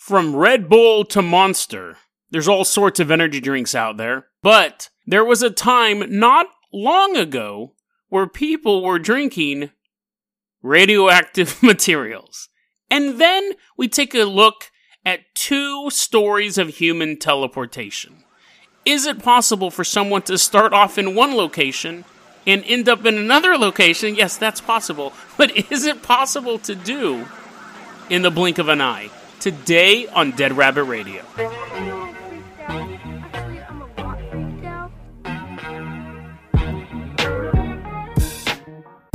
From Red Bull to Monster, there's all sorts of energy drinks out there. But there was a time not long ago where people were drinking radioactive materials. And then we take a look at two stories of human teleportation. Is it possible for someone to start off in one location and end up in another location? Yes, that's possible. But is it possible to do in the blink of an eye? Today on Dead Rabbit Radio.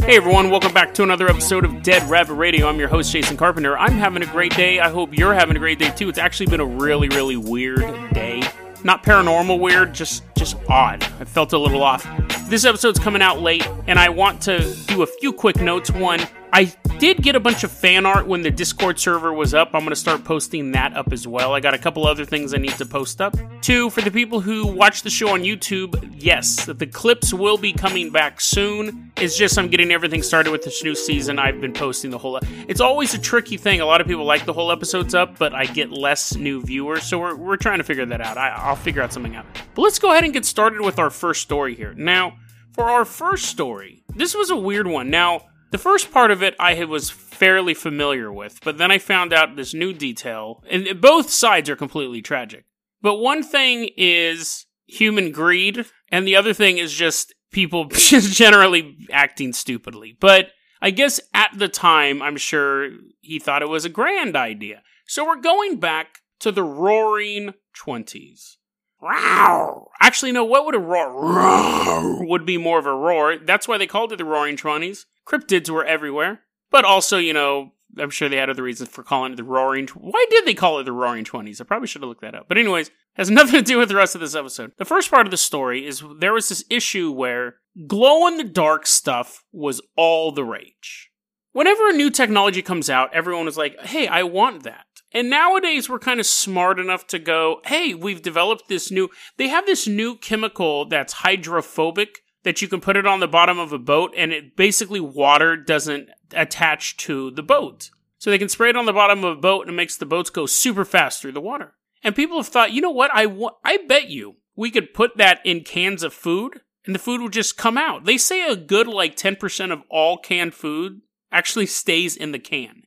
Hey everyone, welcome back to another episode of Dead Rabbit Radio. I'm your host, Jason Carpenter. I'm having a great day. I hope you're having a great day too. It's actually been a really, really weird day. Not paranormal weird, just just odd. I felt a little off. This episode's coming out late, and I want to do a few quick notes. One, I did get a bunch of fan art when the Discord server was up. I'm going to start posting that up as well. I got a couple other things I need to post up. Two, for the people who watch the show on YouTube, yes, the clips will be coming back soon. It's just I'm getting everything started with this new season. I've been posting the whole. It's always a tricky thing. A lot of people like the whole episodes up, but I get less new viewers, so we're, we're trying to figure that out. I, I'll figure out something out. But let's go ahead and get started with our first story here. Now, for our first story, this was a weird one. Now, the first part of it I was fairly familiar with, but then I found out this new detail, and both sides are completely tragic. But one thing is human greed, and the other thing is just people just generally acting stupidly. But I guess at the time, I'm sure he thought it was a grand idea. So we're going back to the roaring 20s. Roar. Actually, no, what would a roar? Roar would be more of a roar. That's why they called it the roaring 20s cryptids were everywhere. But also, you know, I'm sure they had other reasons for calling it the Roaring. Why did they call it the Roaring Twenties? I probably should have looked that up. But anyways, has nothing to do with the rest of this episode. The first part of the story is there was this issue where glow in the dark stuff was all the rage. Whenever a new technology comes out, everyone is like, "Hey, I want that." And nowadays, we're kind of smart enough to go, "Hey, we've developed this new." They have this new chemical that's hydrophobic that you can put it on the bottom of a boat and it basically water doesn't attach to the boat. So they can spray it on the bottom of a boat and it makes the boats go super fast through the water. And people have thought, you know what? I, wa- I bet you we could put that in cans of food and the food would just come out. They say a good like 10% of all canned food actually stays in the can.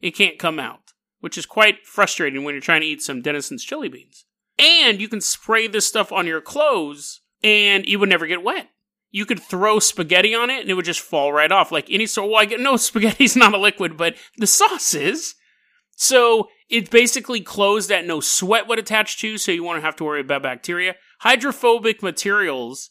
It can't come out, which is quite frustrating when you're trying to eat some Dennison's chili beans. And you can spray this stuff on your clothes and you would never get wet you could throw spaghetti on it and it would just fall right off. Like any sort. Well, I get no spaghetti's not a liquid, but the sauce is. So it's basically closed that no sweat would attach to, so you won't have to worry about bacteria. Hydrophobic materials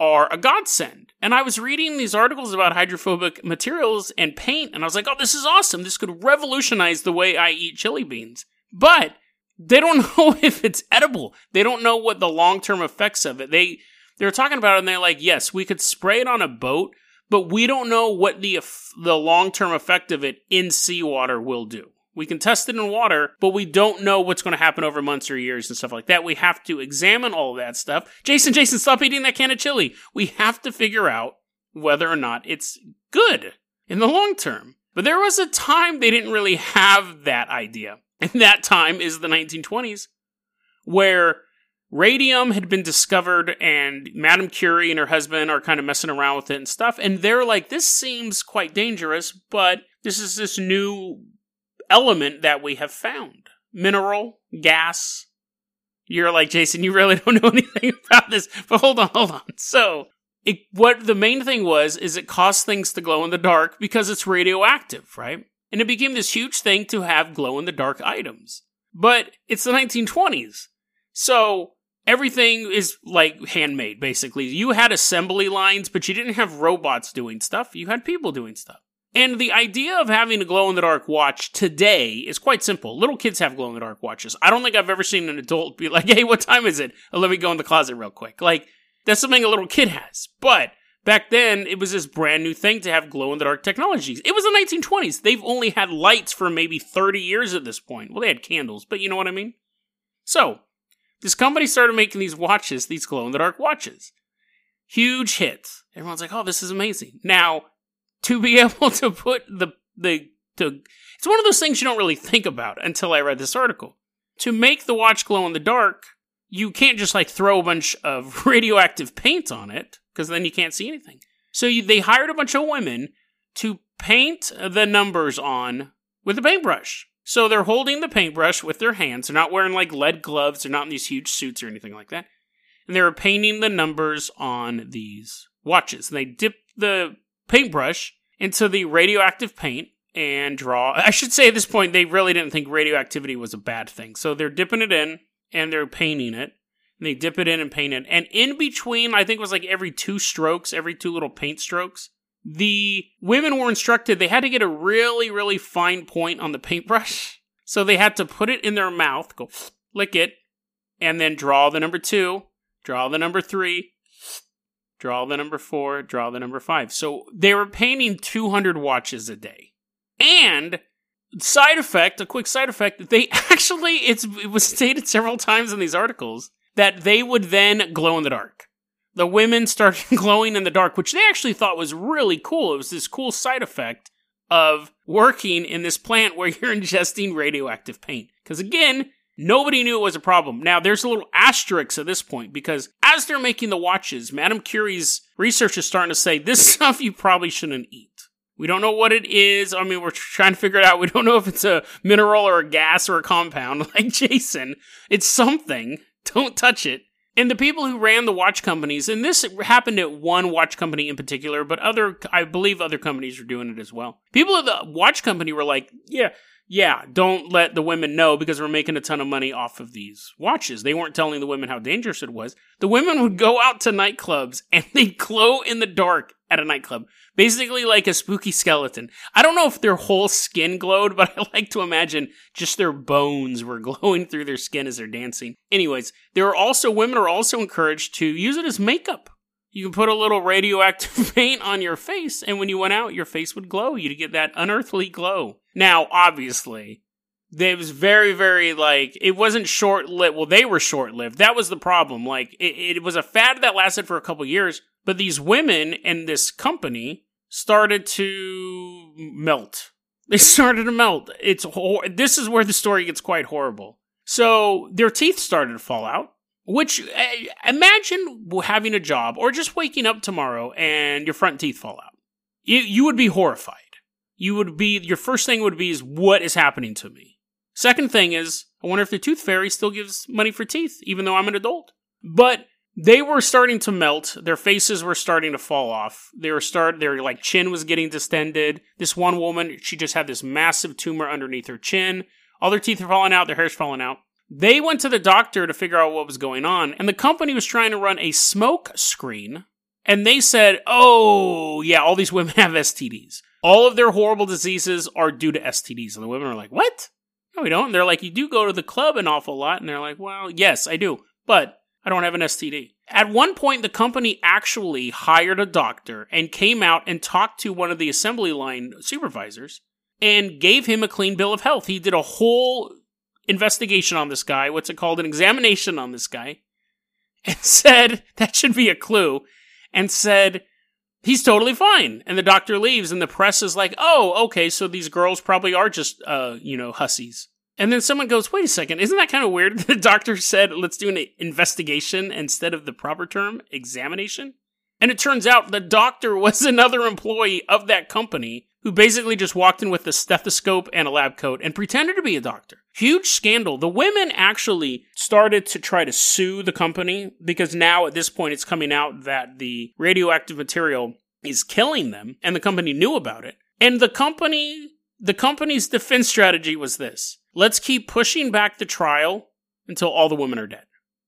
are a godsend. And I was reading these articles about hydrophobic materials and paint, and I was like, oh, this is awesome. This could revolutionize the way I eat chili beans. But they don't know if it's edible. They don't know what the long term effects of it. They they were talking about it and they're like, yes, we could spray it on a boat, but we don't know what the the long term effect of it in seawater will do. We can test it in water, but we don't know what's going to happen over months or years and stuff like that. We have to examine all that stuff. Jason, Jason, stop eating that can of chili. We have to figure out whether or not it's good in the long term. But there was a time they didn't really have that idea. And that time is the 1920s, where radium had been discovered and Madame Curie and her husband are kind of messing around with it and stuff. And they're like, this seems quite dangerous, but this is this new element that we have found. Mineral, gas. You're like, Jason, you really don't know anything about this. But hold on, hold on. So, it, what the main thing was is it caused things to glow in the dark because it's radioactive, right? And it became this huge thing to have glow in the dark items. But it's the 1920s. So everything is like handmade basically. You had assembly lines but you didn't have robots doing stuff. You had people doing stuff. And the idea of having a glow in the dark watch today is quite simple. Little kids have glow in the dark watches. I don't think i've ever seen an adult be like hey what time is it? Oh, let me go in the closet real quick. Like that's something a little kid has. But back then it was this brand new thing to have glow in the dark technologies. It was the 1920s they've only had lights for maybe 30 years at this point. Well they had candles but you know what i mean? So this company started making these watches, these glow in the dark watches. Huge hits. Everyone's like, oh, this is amazing. Now, to be able to put the, the to it's one of those things you don't really think about until I read this article. To make the watch glow in the dark, you can't just like throw a bunch of radioactive paint on it because then you can't see anything. So you, they hired a bunch of women to paint the numbers on with a paintbrush. So they're holding the paintbrush with their hands. They're not wearing like lead gloves. They're not in these huge suits or anything like that. And they're painting the numbers on these watches. And they dip the paintbrush into the radioactive paint and draw. I should say at this point, they really didn't think radioactivity was a bad thing. So they're dipping it in and they're painting it. And they dip it in and paint it. And in between, I think it was like every two strokes, every two little paint strokes, the women were instructed they had to get a really, really fine point on the paintbrush. So they had to put it in their mouth, go lick it, and then draw the number two, draw the number three, draw the number four, draw the number five. So they were painting 200 watches a day. And side effect, a quick side effect, that they actually, it was stated several times in these articles that they would then glow in the dark the women started glowing in the dark, which they actually thought was really cool. It was this cool side effect of working in this plant where you're ingesting radioactive paint. Because again, nobody knew it was a problem. Now, there's a little asterisk at this point because as they're making the watches, Madame Curie's research is starting to say this stuff you probably shouldn't eat. We don't know what it is. I mean, we're trying to figure it out. We don't know if it's a mineral or a gas or a compound like Jason. It's something. Don't touch it. And the people who ran the watch companies, and this happened at one watch company in particular, but other, I believe other companies are doing it as well. People at the watch company were like, yeah, yeah, don't let the women know because we're making a ton of money off of these watches. They weren't telling the women how dangerous it was. The women would go out to nightclubs and they'd glow in the dark at a nightclub. Basically like a spooky skeleton. I don't know if their whole skin glowed, but I like to imagine just their bones were glowing through their skin as they're dancing. Anyways, there are also women are also encouraged to use it as makeup. You can put a little radioactive paint on your face, and when you went out, your face would glow. You'd get that unearthly glow. Now, obviously, it was very, very like it wasn't short lived. Well, they were short lived. That was the problem. Like it, it was a fad that lasted for a couple years, but these women and this company started to melt. They started to melt. It's hor- this is where the story gets quite horrible. So their teeth started to fall out. Which uh, imagine having a job or just waking up tomorrow and your front teeth fall out. You, you would be horrified. You would be your first thing would be is what is happening to me. Second thing is I wonder if the tooth fairy still gives money for teeth even though I'm an adult. But they were starting to melt. Their faces were starting to fall off. They were start. Their like chin was getting distended. This one woman, she just had this massive tumor underneath her chin. All their teeth are falling out. Their hair's falling out. They went to the doctor to figure out what was going on, and the company was trying to run a smoke screen. And they said, "Oh, yeah, all these women have STDs. All of their horrible diseases are due to STDs." And the women are like, "What? No, we don't." And they're like, "You do go to the club an awful lot." And they're like, "Well, yes, I do, but." I don't have an STD. At one point, the company actually hired a doctor and came out and talked to one of the assembly line supervisors and gave him a clean bill of health. He did a whole investigation on this guy. What's it called? An examination on this guy. And said, that should be a clue. And said, he's totally fine. And the doctor leaves and the press is like, oh, okay, so these girls probably are just, uh, you know, hussies. And then someone goes, wait a second, isn't that kind of weird? The doctor said, let's do an investigation instead of the proper term, examination. And it turns out the doctor was another employee of that company who basically just walked in with a stethoscope and a lab coat and pretended to be a doctor. Huge scandal. The women actually started to try to sue the company because now at this point it's coming out that the radioactive material is killing them and the company knew about it. And the company, the company's defense strategy was this let's keep pushing back the trial until all the women are dead.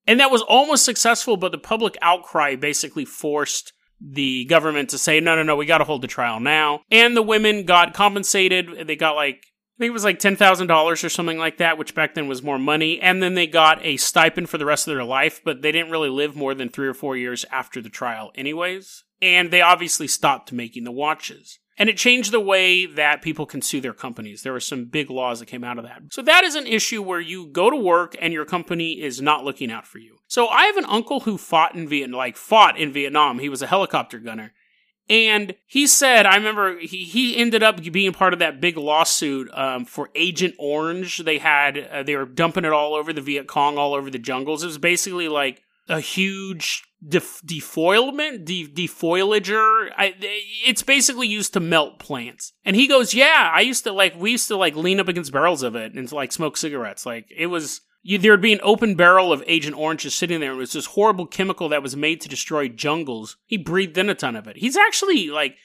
And that was almost successful, but the public outcry basically forced the government to say, no, no, no, we got to hold the trial now. And the women got compensated. They got like, I think it was like $10,000 or something like that, which back then was more money. And then they got a stipend for the rest of their life, but they didn't really live more than three or four years after the trial, anyways. And they obviously stopped making the watches. And it changed the way that people can sue their companies. There were some big laws that came out of that. So that is an issue where you go to work and your company is not looking out for you. So I have an uncle who fought in Vietnam, like fought in Vietnam. He was a helicopter gunner. And he said, I remember he, he ended up being part of that big lawsuit um, for Agent Orange. They had, uh, they were dumping it all over the Viet Cong, all over the jungles. It was basically like a huge def- defoilement, de-. I, it's basically used to melt plants. And he goes, yeah, I used to like, we used to like lean up against barrels of it and like smoke cigarettes. Like it was, you, there'd be an open barrel of Agent Orange just sitting there. It was this horrible chemical that was made to destroy jungles. He breathed in a ton of it. He's actually like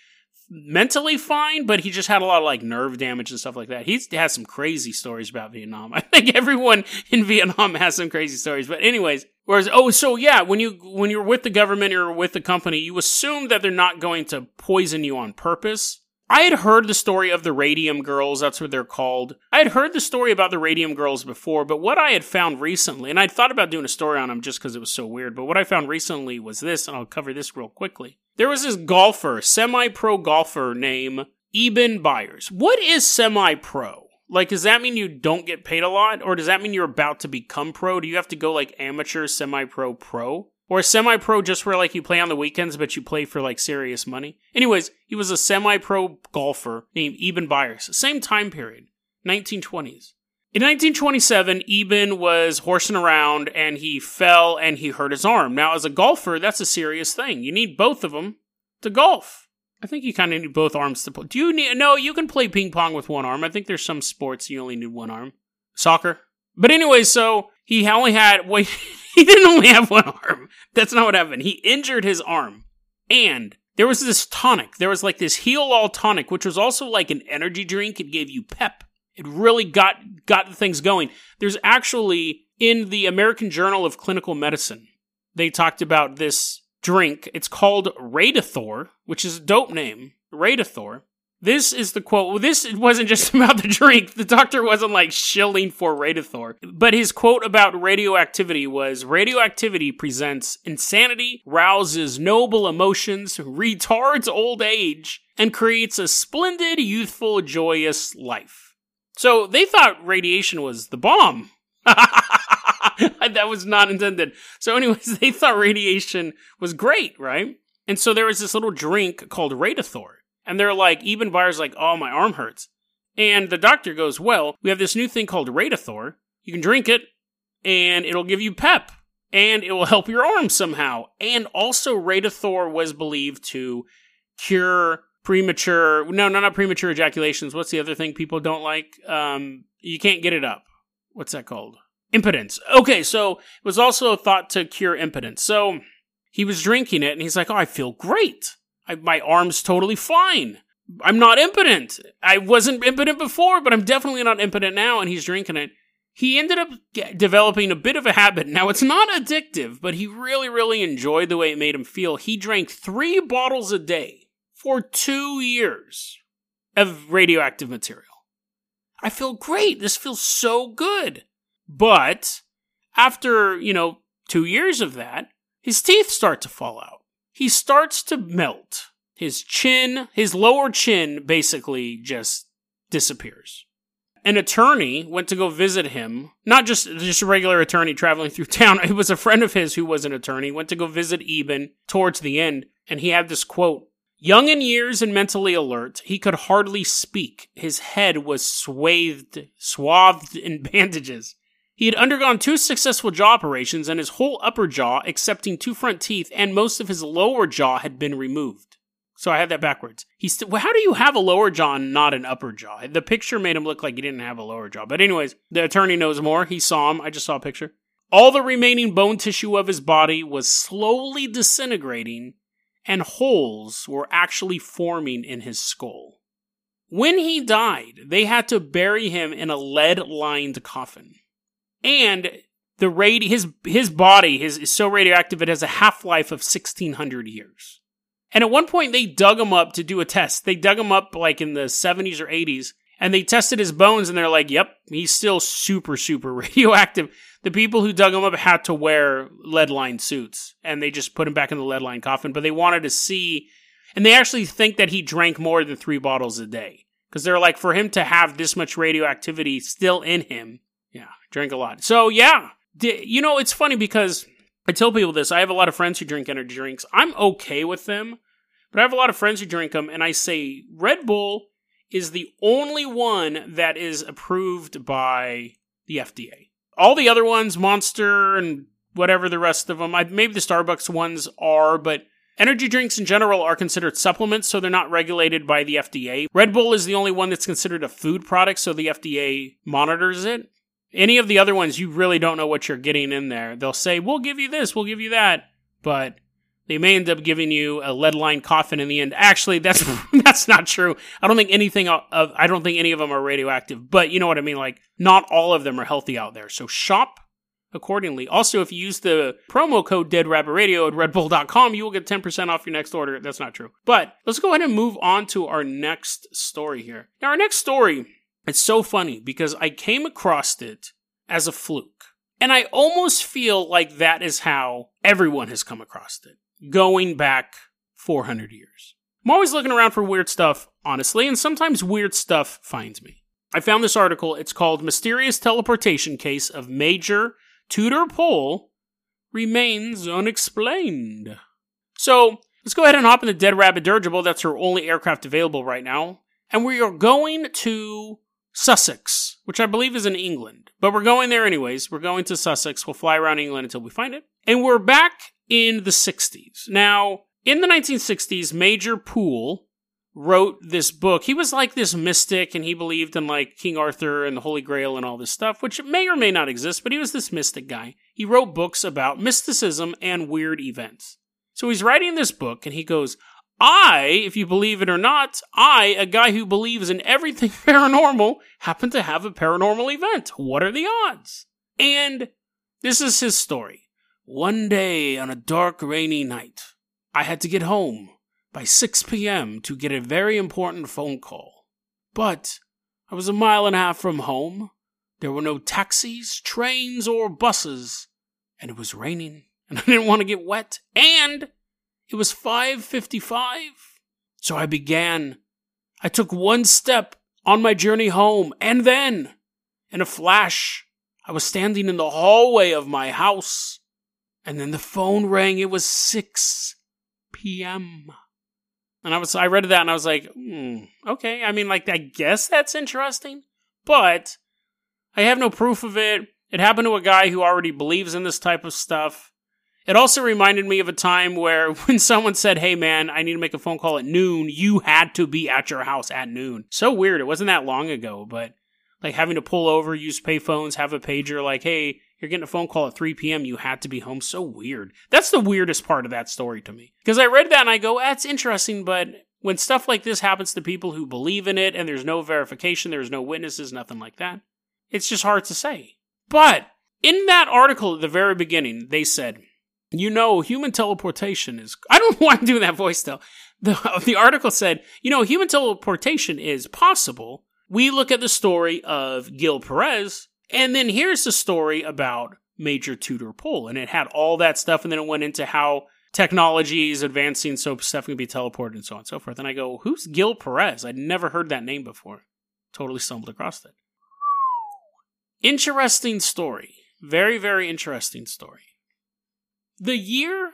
mentally fine, but he just had a lot of like nerve damage and stuff like that. He has some crazy stories about Vietnam. I think everyone in Vietnam has some crazy stories. But anyways, whereas oh, so yeah, when you when you're with the government or with the company, you assume that they're not going to poison you on purpose. I had heard the story of the Radium Girls, that's what they're called. I had heard the story about the Radium Girls before, but what I had found recently, and I'd thought about doing a story on them just because it was so weird, but what I found recently was this, and I'll cover this real quickly. There was this golfer, semi pro golfer named Eben Byers. What is semi pro? Like, does that mean you don't get paid a lot? Or does that mean you're about to become pro? Do you have to go like amateur, semi pro? Or semi pro just where like you play on the weekends, but you play for like serious money? Anyways, he was a semi pro golfer named Eben Byers. Same time period, 1920s. In 1927, Eben was horsing around and he fell and he hurt his arm. Now, as a golfer, that's a serious thing. You need both of them to golf. I think you kind of need both arms to play. Do you need? No, you can play ping pong with one arm. I think there's some sports you only need one arm. Soccer. But anyway, so he only had. Wait, he didn't only have one arm. That's not what happened. He injured his arm, and there was this tonic. There was like this heal all tonic, which was also like an energy drink. It gave you pep. It really got got things going. There's actually in the American Journal of Clinical Medicine, they talked about this drink. It's called Radithor, which is a dope name. Radithor. This is the quote. Well, this wasn't just about the drink. The doctor wasn't like shilling for Radithor. But his quote about radioactivity was Radioactivity presents insanity, rouses noble emotions, retards old age, and creates a splendid, youthful, joyous life. So they thought radiation was the bomb. that was not intended. So, anyways, they thought radiation was great, right? And so there was this little drink called Radithor. And they're like, Eben Byers like, oh, my arm hurts. And the doctor goes, well, we have this new thing called Radithor. You can drink it, and it'll give you pep, and it will help your arm somehow. And also, Radithor was believed to cure premature no no not premature ejaculations what's the other thing people don't like um you can't get it up what's that called impotence okay so it was also thought to cure impotence so he was drinking it and he's like oh i feel great I, my arm's totally fine i'm not impotent i wasn't impotent before but i'm definitely not impotent now and he's drinking it he ended up developing a bit of a habit. Now, it's not addictive, but he really, really enjoyed the way it made him feel. He drank three bottles a day for two years of radioactive material. I feel great. This feels so good. But after, you know, two years of that, his teeth start to fall out. He starts to melt. His chin, his lower chin basically just disappears. An attorney went to go visit him, not just just a regular attorney traveling through town. It was a friend of his who was an attorney, went to go visit Eben towards the end, and he had this quote Young in years and mentally alert, he could hardly speak. His head was swathed, swathed in bandages. He had undergone two successful jaw operations, and his whole upper jaw, excepting two front teeth, and most of his lower jaw had been removed. So I had that backwards. He st- well, how do you have a lower jaw and not an upper jaw? The picture made him look like he didn't have a lower jaw. But anyways, the attorney knows more. He saw him. I just saw a picture. All the remaining bone tissue of his body was slowly disintegrating and holes were actually forming in his skull. When he died, they had to bury him in a lead lined coffin. And the radi- his, his body his, is so radioactive it has a half life of 1600 years. And at one point, they dug him up to do a test. They dug him up like in the 70s or 80s, and they tested his bones, and they're like, yep, he's still super, super radioactive the people who dug him up had to wear lead lined suits and they just put him back in the lead lined coffin, but they wanted to see, and they actually think that he drank more than three bottles a day. Because they're like, for him to have this much radioactivity still in him, yeah, drank a lot. So, yeah, you know, it's funny because I tell people this. I have a lot of friends who drink energy drinks. I'm okay with them, but I have a lot of friends who drink them, and I say Red Bull is the only one that is approved by the FDA. All the other ones, Monster and whatever the rest of them, I, maybe the Starbucks ones are, but energy drinks in general are considered supplements, so they're not regulated by the FDA. Red Bull is the only one that's considered a food product, so the FDA monitors it. Any of the other ones, you really don't know what you're getting in there. They'll say, we'll give you this, we'll give you that, but they may end up giving you a lead line coffin in the end. Actually, that's that's not true. I don't think anything of I don't think any of them are radioactive, but you know what I mean. Like not all of them are healthy out there. So shop accordingly. Also, if you use the promo code Dead Rabbit Radio at RedBull.com, you will get 10% off your next order. That's not true. But let's go ahead and move on to our next story here. Now, our next story, it's so funny because I came across it as a fluke. And I almost feel like that is how everyone has come across it going back 400 years. I'm always looking around for weird stuff, honestly, and sometimes weird stuff finds me. I found this article. It's called Mysterious Teleportation Case of Major Tudor Pole Remains Unexplained. So, let's go ahead and hop in the Dead Rabbit Dirigible. That's our only aircraft available right now. And we are going to Sussex, which I believe is in England. But we're going there anyways. We're going to Sussex. We'll fly around England until we find it. And we're back in the 60s. Now, in the 1960s, Major Pole wrote this book. He was like this mystic and he believed in like King Arthur and the Holy Grail and all this stuff, which may or may not exist, but he was this mystic guy. He wrote books about mysticism and weird events. So he's writing this book and he goes, I, if you believe it or not, I, a guy who believes in everything paranormal, happen to have a paranormal event. What are the odds? And this is his story. One day on a dark, rainy night, I had to get home by 6 p.m. to get a very important phone call. But I was a mile and a half from home. There were no taxis, trains, or buses, and it was raining, and I didn't want to get wet, and it was 5:55. So I began. I took one step on my journey home, and then, in a flash, I was standing in the hallway of my house. And then the phone rang. It was 6 p.m. And I was, I read that and I was like, hmm, okay. I mean, like, I guess that's interesting, but I have no proof of it. It happened to a guy who already believes in this type of stuff. It also reminded me of a time where when someone said, Hey man, I need to make a phone call at noon, you had to be at your house at noon. So weird. It wasn't that long ago, but like having to pull over, use payphones, have a pager, like, Hey, you're getting a phone call at 3 p.m. You had to be home. So weird. That's the weirdest part of that story to me. Because I read that and I go, that's interesting, but when stuff like this happens to people who believe in it and there's no verification, there's no witnesses, nothing like that, it's just hard to say. But in that article at the very beginning, they said, you know, human teleportation is. I don't want to I'm that voice though. The, the article said, you know, human teleportation is possible. We look at the story of Gil Perez, and then here's the story about Major Tudor Pole. And it had all that stuff. And then it went into how technology is advancing so stuff can be teleported and so on and so forth. And I go, who's Gil Perez? I'd never heard that name before. Totally stumbled across it. Interesting story. Very, very interesting story. The year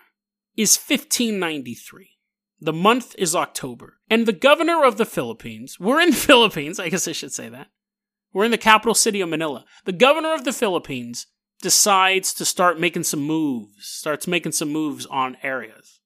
is 1593. The month is October. And the governor of the Philippines, we're in the Philippines, I guess I should say that. We're in the capital city of Manila. The governor of the Philippines decides to start making some moves, starts making some moves on areas.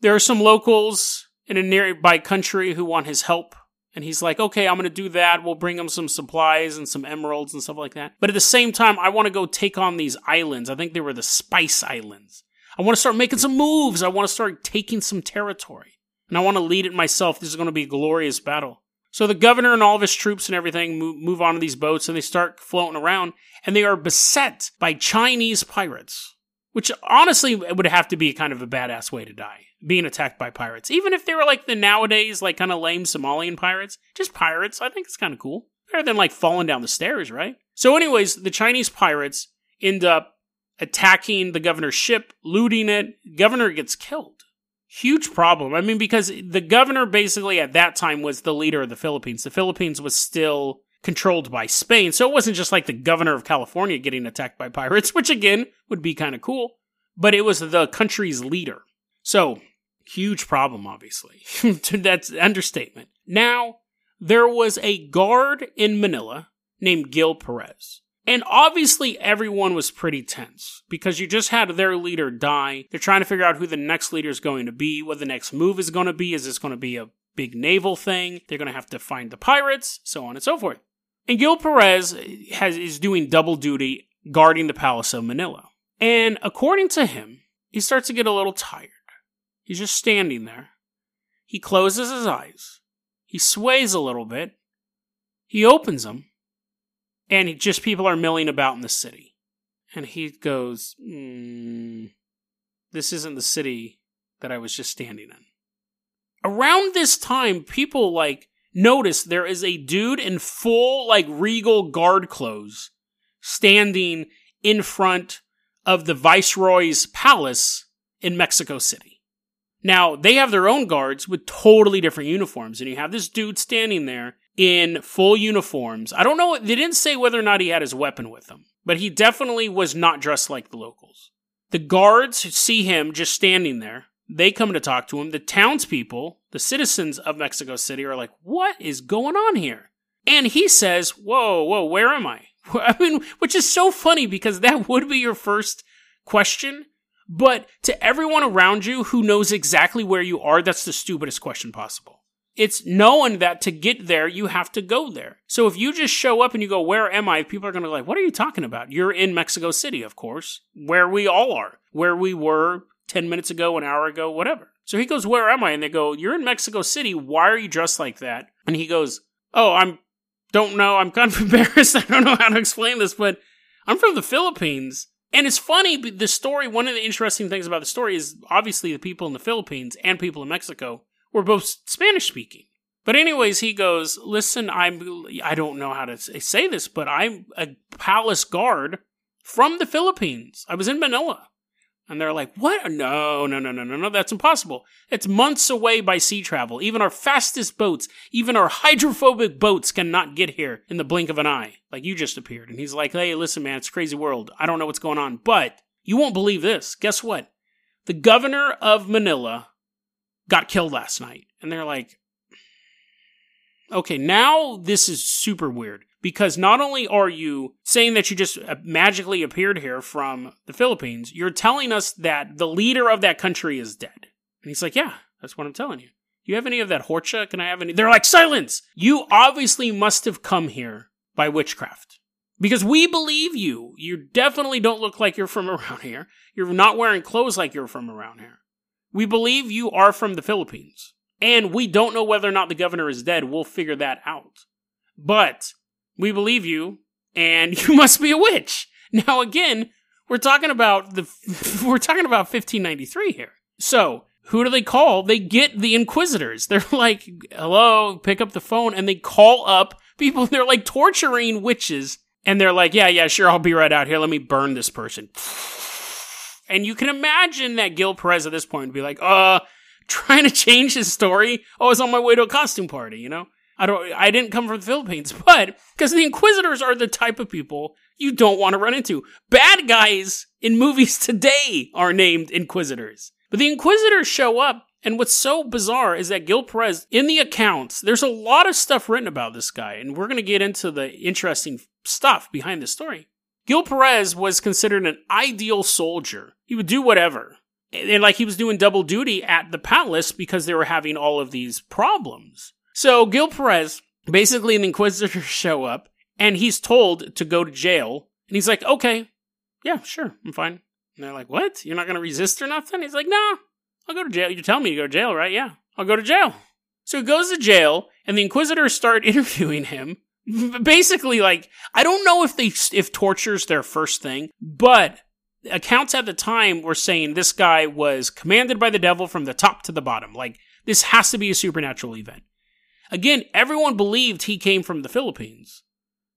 There are some locals in a nearby country who want his help. And he's like, okay, I'm going to do that. We'll bring him some supplies and some emeralds and stuff like that. But at the same time, I want to go take on these islands. I think they were the Spice Islands. I want to start making some moves. I want to start taking some territory. And I want to lead it myself. This is going to be a glorious battle. So the governor and all of his troops and everything move, on to these boats and they start floating around and they are beset by Chinese pirates, which honestly would have to be kind of a badass way to die, being attacked by pirates. Even if they were like the nowadays, like kind of lame Somalian pirates, just pirates, I think it's kind of cool. Better than like falling down the stairs, right? So, anyways, the Chinese pirates end up attacking the governor's ship, looting it. Governor gets killed huge problem. I mean, because the governor basically at that time was the leader of the Philippines. The Philippines was still controlled by Spain. So it wasn't just like the governor of California getting attacked by pirates, which again would be kind of cool, but it was the country's leader. So Huge problem, obviously. That's understatement. Now, there was a guard in Manila named Gil Perez. And obviously, everyone was pretty tense because you just had their leader die. They're trying to figure out who the next leader is going to be, what the next move is going to be. Is this going to be a big naval thing? They're going to have to find the pirates, so on and so forth. And Gil Perez has, is doing double duty guarding the Palace of Manila. And according to him, he starts to get a little tired. He's just standing there. He closes his eyes. He sways a little bit. He opens them. And just people are milling about in the city. And he goes, mm, This isn't the city that I was just standing in. Around this time, people like notice there is a dude in full, like, regal guard clothes standing in front of the Viceroy's palace in Mexico City. Now, they have their own guards with totally different uniforms, and you have this dude standing there in full uniforms. I don't know, they didn't say whether or not he had his weapon with him, but he definitely was not dressed like the locals. The guards see him just standing there. They come to talk to him. The townspeople, the citizens of Mexico City, are like, What is going on here? And he says, Whoa, whoa, where am I? I mean, which is so funny because that would be your first question. But to everyone around you who knows exactly where you are, that's the stupidest question possible. It's knowing that to get there, you have to go there. So if you just show up and you go, Where am I? People are going to be like, What are you talking about? You're in Mexico City, of course, where we all are, where we were 10 minutes ago, an hour ago, whatever. So he goes, Where am I? And they go, You're in Mexico City. Why are you dressed like that? And he goes, Oh, I'm don't know. I'm kind of embarrassed. I don't know how to explain this, but I'm from the Philippines. And it's funny, the story, one of the interesting things about the story is obviously the people in the Philippines and people in Mexico were both Spanish speaking. But anyways, he goes, "Listen, I'm I don't know how to say this, but I'm a palace guard from the Philippines. I was in Manila. And they're like, what? No, no, no, no, no, no, that's impossible. It's months away by sea travel. Even our fastest boats, even our hydrophobic boats cannot get here in the blink of an eye. Like you just appeared. And he's like, hey, listen, man, it's crazy world. I don't know what's going on, but you won't believe this. Guess what? The governor of Manila got killed last night. And they're like, okay, now this is super weird because not only are you saying that you just uh, magically appeared here from the Philippines, you're telling us that the leader of that country is dead. And he's like, Yeah, that's what I'm telling you. You have any of that horcha? Can I have any? They're like, Silence! You obviously must have come here by witchcraft. Because we believe you. You definitely don't look like you're from around here. You're not wearing clothes like you're from around here. We believe you are from the Philippines. And we don't know whether or not the governor is dead. We'll figure that out. But we believe you, and you must be a witch. Now, again, we're talking about the we're talking about 1593 here. So, who do they call? They get the inquisitors. They're like, "Hello, pick up the phone," and they call up people. They're like torturing witches, and they're like, "Yeah, yeah, sure, I'll be right out here. Let me burn this person." And you can imagine that Gil Perez at this point would be like, "Uh." Trying to change his story. Oh, I was on my way to a costume party, you know? I don't I didn't come from the Philippines, but because the Inquisitors are the type of people you don't want to run into. Bad guys in movies today are named Inquisitors. But the Inquisitors show up, and what's so bizarre is that Gil Perez, in the accounts, there's a lot of stuff written about this guy, and we're going to get into the interesting stuff behind the story. Gil Perez was considered an ideal soldier. He would do whatever. And like he was doing double duty at the palace because they were having all of these problems. So Gil Perez, basically the Inquisitors show up and he's told to go to jail. And he's like, okay, yeah, sure, I'm fine. And they're like, what? You're not going to resist or nothing? He's like, nah, I'll go to jail. You tell me to go to jail, right? Yeah, I'll go to jail. So he goes to jail and the Inquisitors start interviewing him. Basically, like, I don't know if they, if torture's their first thing, but accounts at the time were saying this guy was commanded by the devil from the top to the bottom. Like, this has to be a supernatural event. Again, everyone believed he came from the Philippines.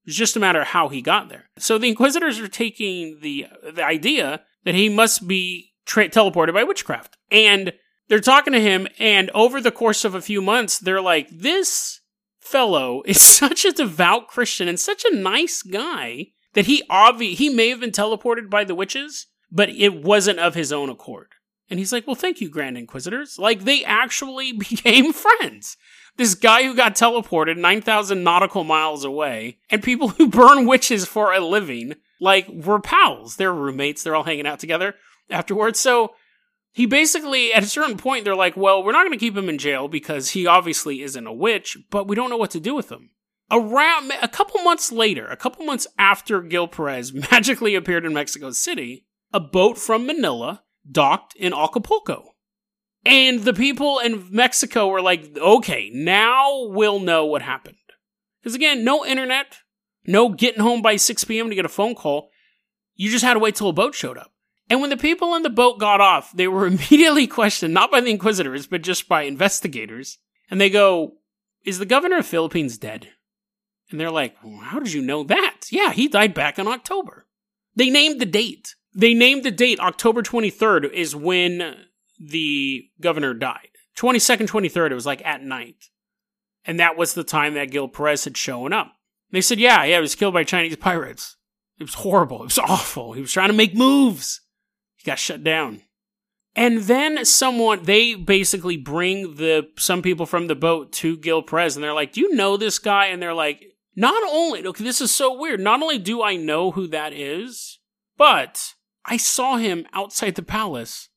It's just a matter of how he got there. So the Inquisitors are taking the the idea that he must be tra- teleported by witchcraft, and they're talking to him. And over the course of a few months, they're like, "This fellow is such a devout Christian and such a nice guy that he obvi- he may have been teleported by the witches, but it wasn't of his own accord. And he's like, Well, thank you, Grand Inquisitors. Like, they actually became friends. This guy who got teleported 9,000 nautical miles away, and people who burn witches for a living, like, were pals. They're roommates. They're all hanging out together afterwards. So, he basically, at a certain point, they're like, well, we're not going to keep him in jail because he obviously isn't a witch, but we don't know what to do with him. Around a couple months later, a couple months after Gil Perez magically appeared in Mexico City, a boat from Manila docked in Acapulco. And the people in Mexico were like, okay, now we'll know what happened. Because again, no internet, no getting home by 6 p.m. to get a phone call. You just had to wait till a boat showed up. And when the people on the boat got off, they were immediately questioned, not by the inquisitors, but just by investigators. And they go, Is the governor of Philippines dead? And they're like, well, How did you know that? Yeah, he died back in October. They named the date. They named the date October 23rd is when the governor died. 22nd, 23rd, it was like at night. And that was the time that Gil Perez had shown up. They said, Yeah, yeah, he was killed by Chinese pirates. It was horrible. It was awful. He was trying to make moves. He got shut down. And then someone they basically bring the some people from the boat to Gil Perez and they're like, "Do you know this guy?" And they're like, "Not only, okay, this is so weird. Not only do I know who that is, but I saw him outside the palace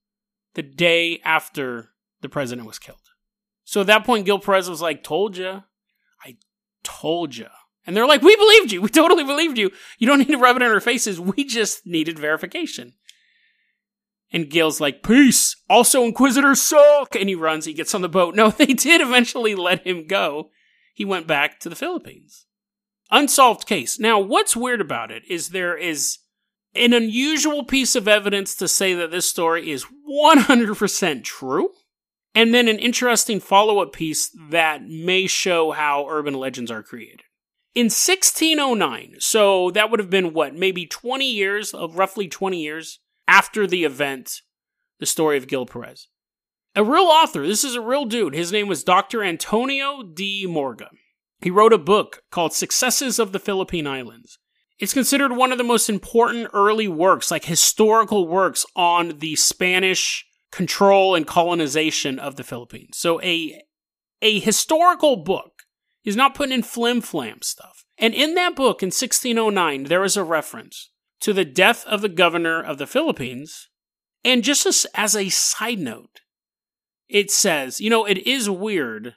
the day after the president was killed." So at that point Gil Perez was like, "Told you. I told you." And they're like, "We believed you. We totally believed you. You don't need to rub it in our faces. We just needed verification." And Gil's like, peace. Also, Inquisitors suck. And he runs, he gets on the boat. No, they did eventually let him go. He went back to the Philippines. Unsolved case. Now, what's weird about it is there is an unusual piece of evidence to say that this story is 100% true. And then an interesting follow up piece that may show how urban legends are created. In 1609, so that would have been what, maybe 20 years, of roughly 20 years after the event, the story of Gil Perez. A real author, this is a real dude. His name was Dr. Antonio de Morga. He wrote a book called Successes of the Philippine Islands. It's considered one of the most important early works, like historical works on the Spanish control and colonization of the Philippines. So a a historical book. He's not putting in flim flam stuff. And in that book in 1609, there is a reference to the death of the governor of the Philippines. And just as, as a side note, it says, you know, it is weird.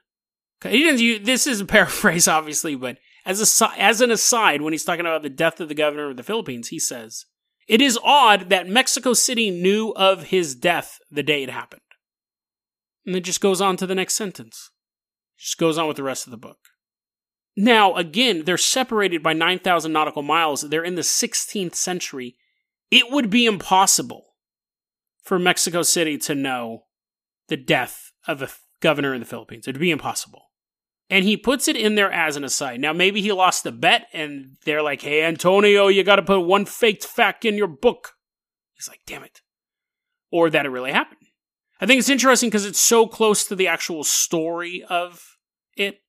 Use, this is a paraphrase, obviously, but as a as an aside, when he's talking about the death of the governor of the Philippines, he says, "It is odd that Mexico City knew of his death the day it happened." And it just goes on to the next sentence. Just goes on with the rest of the book. Now, again, they're separated by 9,000 nautical miles. They're in the 16th century. It would be impossible for Mexico City to know the death of a governor in the Philippines. It would be impossible. And he puts it in there as an aside. Now, maybe he lost the bet and they're like, hey, Antonio, you got to put one faked fact in your book. He's like, damn it. Or that it really happened. I think it's interesting because it's so close to the actual story of it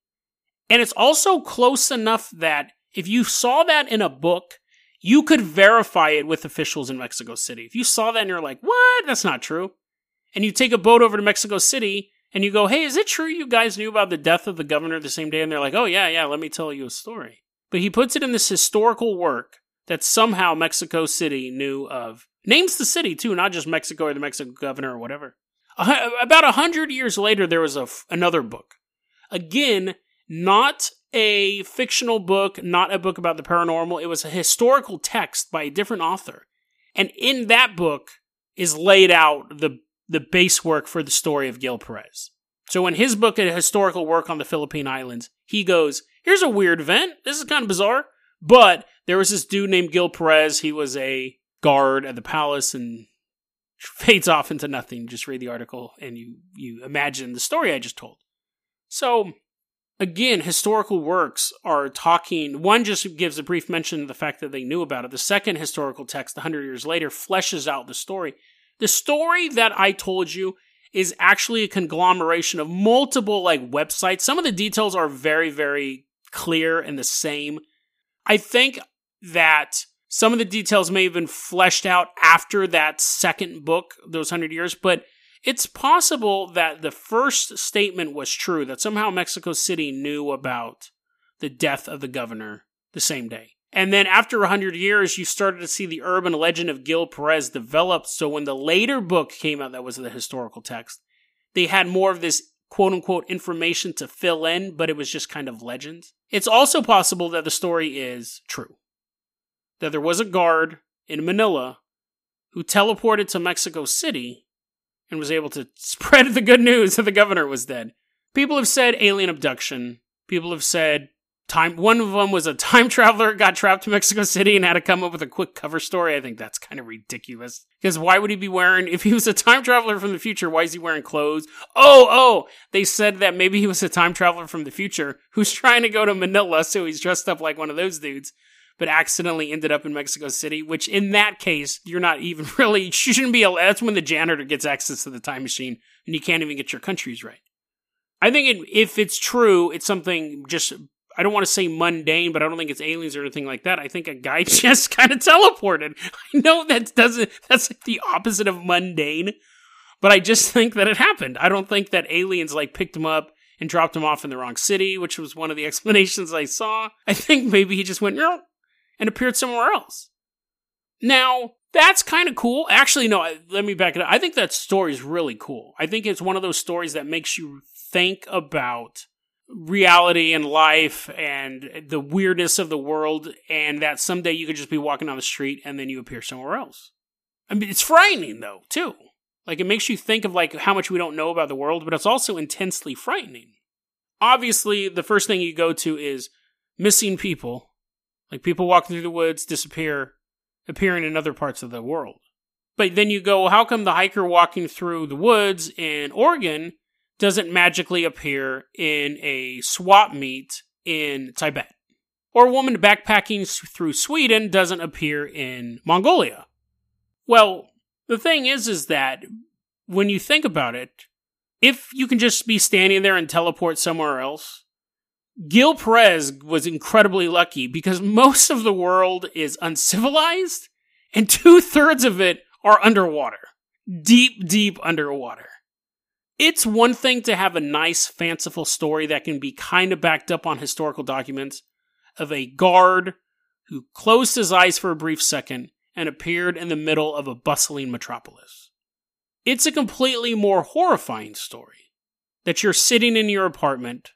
and it's also close enough that if you saw that in a book, you could verify it with officials in Mexico City. If you saw that and you're like, what? That's not true. And you take a boat over to Mexico City and you go, hey, is it true you guys knew about the death of the governor the same day? And they're like, oh, yeah, yeah, let me tell you a story. But he puts it in this historical work that somehow Mexico City knew of. Names the city, too, not just Mexico or the Mexican governor or whatever. About a hundred years later, there was a, another book. Again, not a fictional book, not a book about the paranormal. It was a historical text by a different author. And in that book is laid out the, the base work for the story of Gil Perez. So in his book, a historical work on the Philippine Islands, he goes, here's a weird event. This is kind of bizarre. But there was this dude named Gil Perez. He was a guard at the palace and fades off into nothing. Just read the article and you, you imagine the story I just told. So again, historical works are talking. One just gives a brief mention of the fact that they knew about it. The second historical text, 100 years later, fleshes out the story. The story that I told you is actually a conglomeration of multiple like websites. Some of the details are very, very clear and the same. I think that some of the details may have been fleshed out after that second book, those hundred years, but It's possible that the first statement was true, that somehow Mexico City knew about the death of the governor the same day. And then after 100 years, you started to see the urban legend of Gil Perez develop. So when the later book came out, that was the historical text, they had more of this quote unquote information to fill in, but it was just kind of legend. It's also possible that the story is true. That there was a guard in Manila who teleported to Mexico City and was able to spread the good news that the governor was dead. People have said alien abduction. People have said time one of them was a time traveler got trapped to mexico city and had to come up with a quick cover story i think that's kind of ridiculous because why would he be wearing if he was a time traveler from the future why is he wearing clothes oh oh they said that maybe he was a time traveler from the future who's trying to go to manila so he's dressed up like one of those dudes but accidentally ended up in mexico city which in that case you're not even really you shouldn't be that's when the janitor gets access to the time machine and you can't even get your countries right I think it, if it's true, it's something just I don't want to say mundane, but I don't think it's aliens or anything like that. I think a guy just kind of teleported. I know that doesn't, that's like the opposite of mundane, but I just think that it happened. I don't think that aliens like picked him up and dropped him off in the wrong city, which was one of the explanations I saw. I think maybe he just went, no, and appeared somewhere else. Now, that's kind of cool. Actually, no, let me back it up. I think that story is really cool. I think it's one of those stories that makes you think about reality and life and the weirdness of the world, and that someday you could just be walking down the street and then you appear somewhere else. I mean, it's frightening though, too. Like it makes you think of like how much we don't know about the world, but it's also intensely frightening. Obviously, the first thing you go to is missing people, like people walking through the woods disappear, appearing in other parts of the world. But then you go, how come the hiker walking through the woods in Oregon doesn't magically appear in a swap meet in Tibet. Or a woman backpacking through Sweden doesn't appear in Mongolia. Well, the thing is, is that when you think about it, if you can just be standing there and teleport somewhere else, Gil Perez was incredibly lucky because most of the world is uncivilized and two thirds of it are underwater. Deep, deep underwater it's one thing to have a nice, fanciful story that can be kind of backed up on historical documents of a guard who closed his eyes for a brief second and appeared in the middle of a bustling metropolis. It's a completely more horrifying story that you're sitting in your apartment,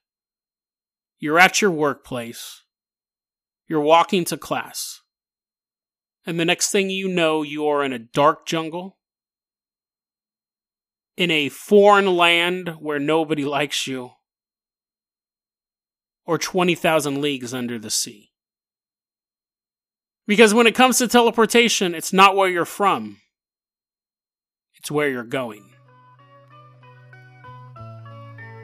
you're at your workplace, you're walking to class, and the next thing you know, you are in a dark jungle. In a foreign land where nobody likes you, or 20,000 leagues under the sea. Because when it comes to teleportation, it's not where you're from, it's where you're going.